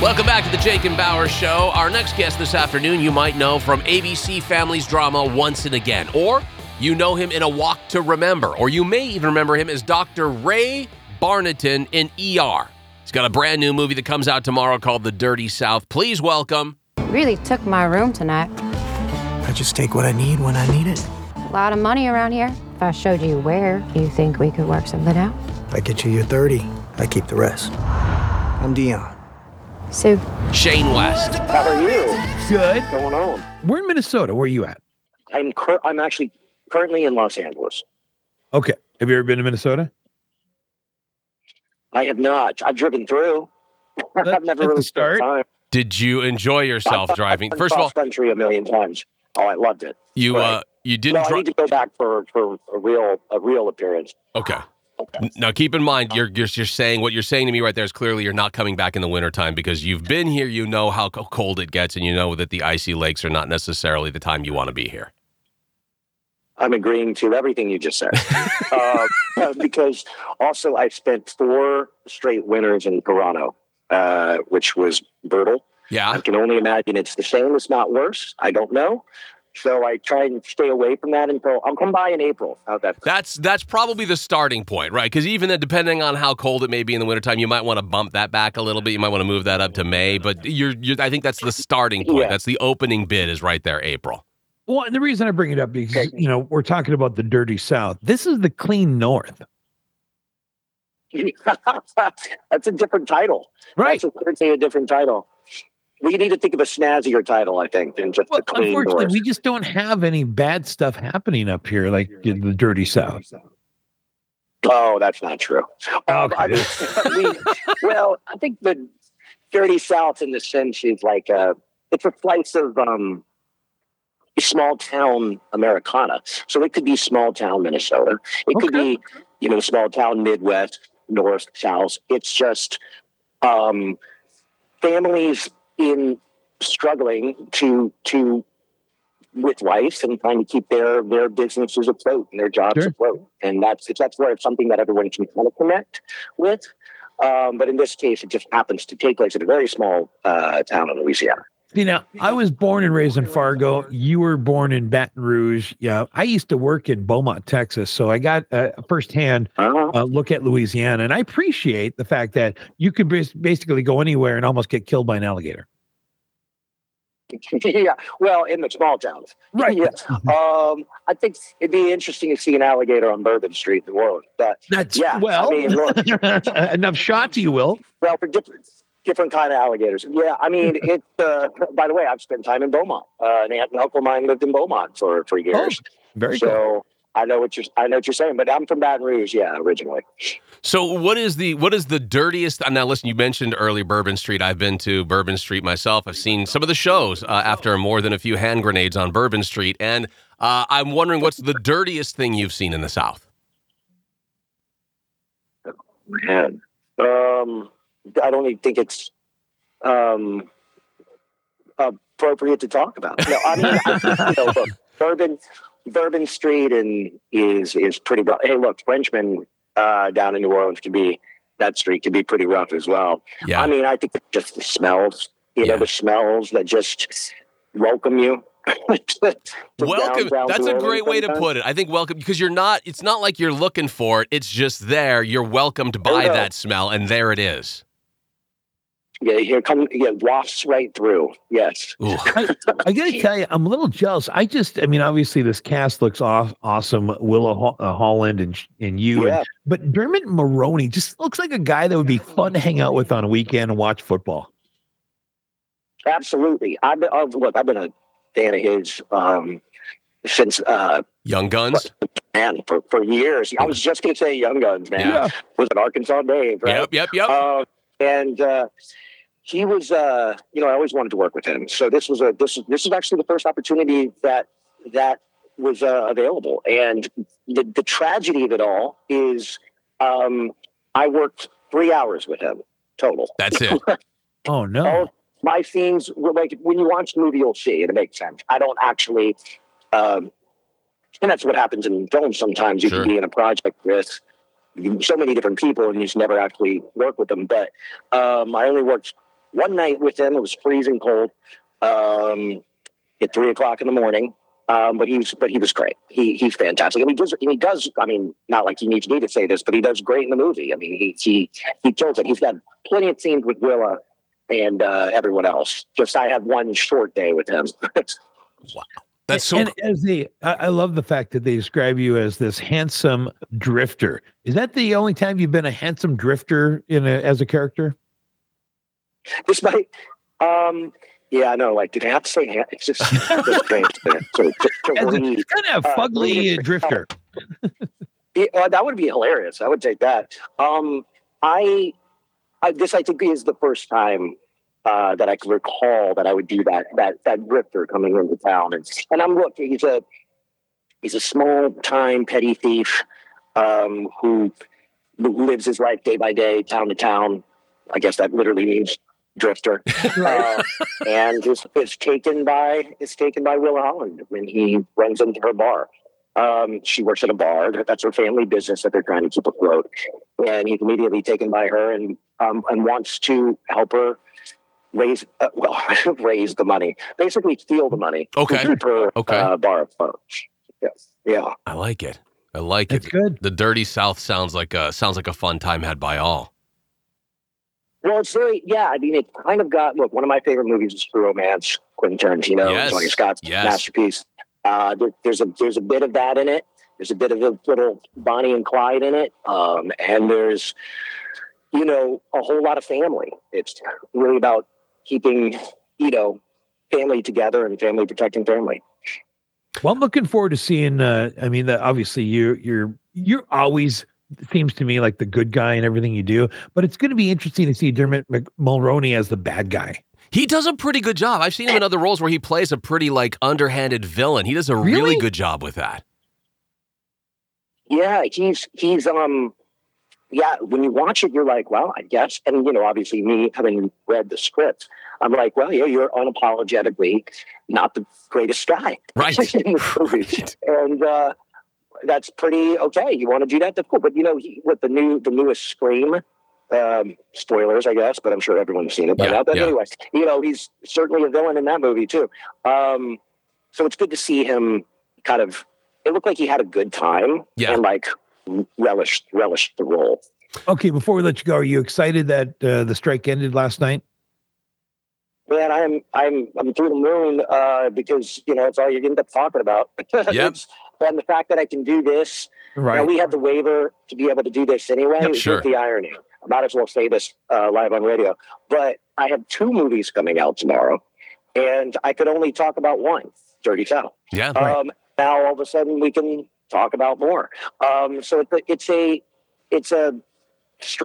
Welcome back to the Jake and Bower Show. Our next guest this afternoon, you might know from ABC Family's drama Once and Again, or you know him in A Walk to Remember, or you may even remember him as Dr. Ray Barnaton in ER. He's got a brand new movie that comes out tomorrow called The Dirty South. Please welcome. Really took my room tonight. I just take what I need when I need it. A lot of money around here. If I showed you where, you think we could work something out? If I get you your 30, I keep the rest. I'm Dion. Sue. Shane West. How are you? Good. What's going on? We're in Minnesota. Where are you at? I'm cur- I'm actually currently in Los Angeles. Okay. Have you ever been to Minnesota? I have not. I've driven through. I've never really start. spent time. Did you enjoy yourself driving? I've First of all, country a million times. Oh, I loved it. you Right. uh, you didn't I need to go back for for a real a real appearance. Okay. N- Now keep in mind, you're, you're you're saying what you're saying to me right there is clearly you're not coming back in the wintertime because you've been here. You know how cold it gets, and you know that the icy lakes are not necessarily the time you want to be here. I'm agreeing to everything you just said. uh, because also I spent four straight winters in Toronto, uh, which was brutal. Yeah, I can only imagine it's the same, it's not worse. I don't know. So I try and stay away from that until I'll come by in April. How's that? That's that's probably the starting point, right? Because even then, depending on how cold it may be in the wintertime, you might want to bump that back a little bit. You might want to move that up to May. But you're, you're I think that's the starting point. Yeah. That's the opening bid is right there, April. Well, and the reason I bring it up because you know we're talking about the dirty South. This is the clean North, That's a different title. right? That's a, a different title. We need to think of a snazzier title, I think, than just Well, the clean unfortunately, North. we just don't have any bad stuff happening up here like in the dirty South. Oh, that's not true. Um, I mean, we, well, I think the dirty South, in the sense, is like a it's a slice of um, small town Americana. So it could be small town Minnesota. It could be you know small town Midwest, North, South. It's just um, families in struggling to to with life and trying to keep their their businesses afloat and their jobs Sure. afloat. And that's that's where it's something that everyone can kind of connect with. Um, but in this case, it just happens to take place in a very small uh, town in Louisiana. You know, I was born and raised in Fargo. You were born in Baton Rouge. Yeah, I used to work in Beaumont, Texas, so I got a firsthand Uh, uh, look at Louisiana, and I appreciate the fact that you could basically go anywhere and almost get killed by an alligator. yeah, well, in the small towns, right? Yeah. Um, I think it'd be interesting to see an alligator on Bourbon Street in New Orleans. But That's Yeah, Well, I mean, enough shots, you will. well, for different different kind of alligators. Yeah, I mean, it. Uh, by the way, I've spent time in Beaumont. Uh, an aunt and uncle of mine lived in Beaumont for for years. Very so cool. I know what you're I know what you're saying. But I'm from Baton Rouge, yeah, originally. So what is the what is the dirtiest? Now listen, you mentioned early Bourbon Street. I've been to Bourbon Street myself. I've seen some of the shows uh, after more than a few hand grenades on Bourbon Street, and uh, I'm wondering what's the dirtiest thing you've seen in the South. Man, um, I don't even think it's um, appropriate to talk about. No, I mean, I, you know, look, Bourbon, Bourbon Street, and is is pretty rough. Hey, look, Frenchman uh, down in New Orleans can be that street can be pretty rough as well. Yeah, I mean, I think just the smells, you know, the smells that just welcome you. to- to welcome. That's a great way to put it. I think welcome because you're not. It's not like you're looking for it. It's just there. You're welcomed by that smell, and there it is. Yeah, here come yeah, wafts right through. Yes. I, I got to tell you, I'm a little jealous. I just, I mean, obviously this cast looks off, awesome. Willa Ho- uh, Holland and and you, Yeah. and, but Dermot Mulroney just looks like a guy that would be fun to hang out with on a weekend and watch football. Absolutely. I've been, oh, look, I've been a fan of his um, since uh, Young Guns. man for, for years. I was just going to say Young Guns, man. Yeah. Was it Arkansas Dave? Right? Yep. Yep. Yep. Uh, and uh, he was, uh, you know, I always wanted to work with him. So this was a this this is actually the first opportunity that that was uh, available. And the the tragedy of it all is, um, I worked three hours with him total. That's it. Oh no! all my scenes were like when you watch the movie you'll see and it makes sense i don't actually um and that's what happens in films. sometimes you Sure. can be in a project with so many different people and you just never actually work with them but um i only worked one night with him. It was freezing cold um, at three o'clock in the morning. Um, but he was, but he was great. He he's fantastic. And he does, he does. I mean, not like he needs me to say this, but he does great in the movie. I mean, he he he kills it. He's got plenty of scenes with Willa and uh, everyone else. Just I had one short day with him. Wow. That's so. and as they, I I love the fact that they describe you as this handsome drifter. Is that the only time you've been a handsome drifter in a, as a character? might, um, yeah, I know. Like, did I have to say? hand- It's just, it's just strange to, to, to read. kind of Uh, fugly really- drifter. Uh, that would be hilarious. I would take that. Um, I, I, this I think is the first time uh, that I can recall that I would do that. That that drifter coming into town, and and I'm looking. He's a he's a small time petty thief um, who lives his life day by day, town to town. I guess that literally means drifter. uh, and is, is taken by is taken by Willa Holland when he runs into her bar. Um, she works at a bar. That's her family business that they're trying to keep afloat. And he's immediately taken by her and um, and wants to help her raise uh, well raise the money, basically steal the money. Okay. keep her Okay. uh, bar afloat. Yes. Yeah. I like it. I like That's it. good. The Dirty South sounds like a sounds like a fun time had by all. Well, it's very yeah. I mean, it kind of got look. One of my favorite movies is True Romance, Quentin Tarantino, Yes. Tony Scott's Yes. masterpiece. Uh, there, there's a there's a bit of that in it. There's a bit of a little Bonnie and Clyde in it, um, and there's you know a whole lot of family. It's really about keeping you know family together and family protecting family. Well, I'm looking forward to seeing. Uh, I mean, the, obviously, you you're you're always seems to me like the good guy in everything you do, but it's going to be interesting to see Dermot Mc- Mulroney as the bad guy. He does a pretty good job. I've seen him in other roles where he plays a pretty like underhanded villain. He does a really, Really? good job with that. Yeah, he's he's um yeah, when you watch it, you're like, well, I guess, and you know, obviously, me having read the script, I'm like, well, yeah, you're unapologetically not the greatest guy, Right. in the movie. Right. and uh, that's pretty okay. You want to do that? That's cool. But you know, he, with the new, the newest Scream, um, spoilers, I guess, but I'm sure everyone's seen it by Yeah, now. But yeah. anyway, you know, he's certainly a villain in that movie too. Um, so it's good to see him kind of. It looked like he had a good time Yeah. and like relished relished the role. Okay, before we let you go, are you excited that uh, the strike ended last night? Man, I'm I'm I'm through the moon uh, because you know it's all you end up talking about. It's- and the fact that I can do this. Right. Now, we had the waiver to be able to do this anyway. Yep, sure. the irony. I might as well say this uh, live on radio. But I have two movies coming out tomorrow, and I could only talk about one, Dirty South. Yeah. Right. Um, now all of a sudden we can talk about more. Um, so it's a, it's a, it's a,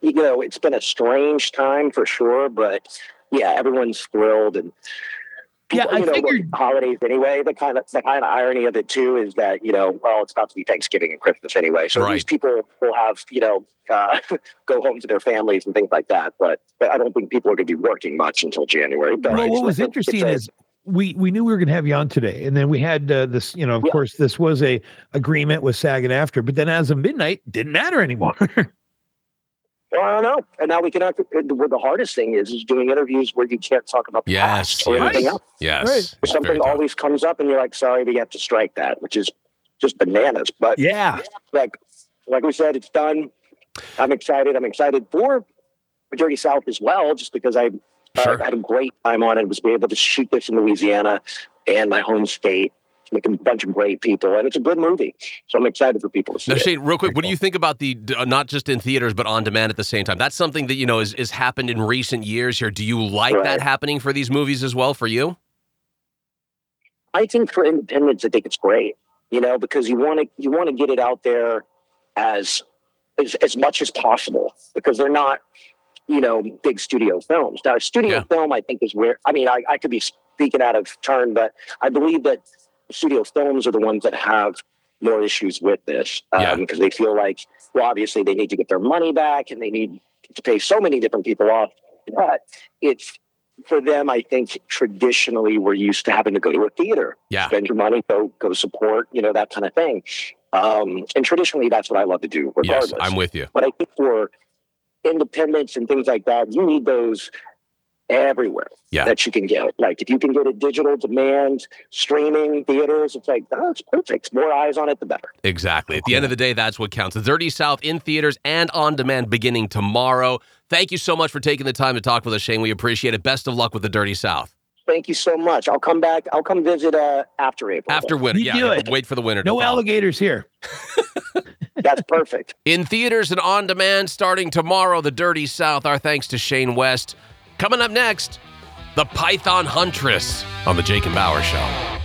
you know, it's been a strange time for sure, but yeah, everyone's thrilled and. Yeah, I you know, figured- holidays anyway. The kind of the kind of irony of it too is that you know, well, it's about to be Thanksgiving and Christmas anyway, so Right. these people will have you know uh, go home to their families and things like that. But, but I don't think people are going to be working much until January. But Well, what was a- interesting a- is we we knew we were going to have you on today, and then we had uh, this. You know, of Yeah. course, this was a agreement with SAG and after, but then as of midnight, didn't matter anymore. Well, I don't know. And now we can. act- Where the hardest thing is, is doing interviews where you can't talk about the Yes. past or anything else. Yes. Right. It's very Something tough. always comes up, and you're like, "Sorry, we have to strike that," which is just bananas. But yeah, like, like we said, it's done. I'm excited. I'm excited for Dirty South as well, just because I uh, had a great time on it. Was able to shoot this in Louisiana and my home state. With a bunch of great people, and it's a good movie. So I'm excited for people to see Now, it. Shane, real quick, what do you think about the uh, not just in theaters but on demand at the same time? That's something that you know is, is happened in recent years. Here, do you like that happening for these movies as well? For you? I think for independents, I think it's great. You know, because you want to you want to get it out there as, as as much as possible because they're not, you know, big studio films. Now, a studio Yeah. film, I think, is where I mean, I, I could be speaking out of turn, but I believe that studio films are the ones that have more issues with this Yeah. because they feel like, well, obviously they need to get their money back and they need to pay so many different people off. But it's for them, I think traditionally we're used to having to go to a theater Yeah. spend your money, go go support, you know, that kind of thing. Um, and traditionally, that's what I love to do, regardless. Yes, I'm with you. but I think for independence and things like that, you need those everywhere Yeah. that you can get it. Like if you can get it digital demand, streaming, theaters, it's like, oh, it's perfect. More eyes on it, the better. Exactly. At the end of the day, that's what counts. The Dirty South in theaters and on demand beginning tomorrow. Thank you so much for taking the time to talk with us, Shane. We appreciate it. Best of luck with the Dirty South. Thank you so much. I'll come back. I'll come visit uh, after April. After winter. You yeah. do yeah, it. Wait for the winter. No fall. alligators here. That's perfect. In theaters and on demand starting tomorrow, The Dirty South. Our thanks to Shane West. Coming up next, The Python Huntress on The Jake and Bower Show.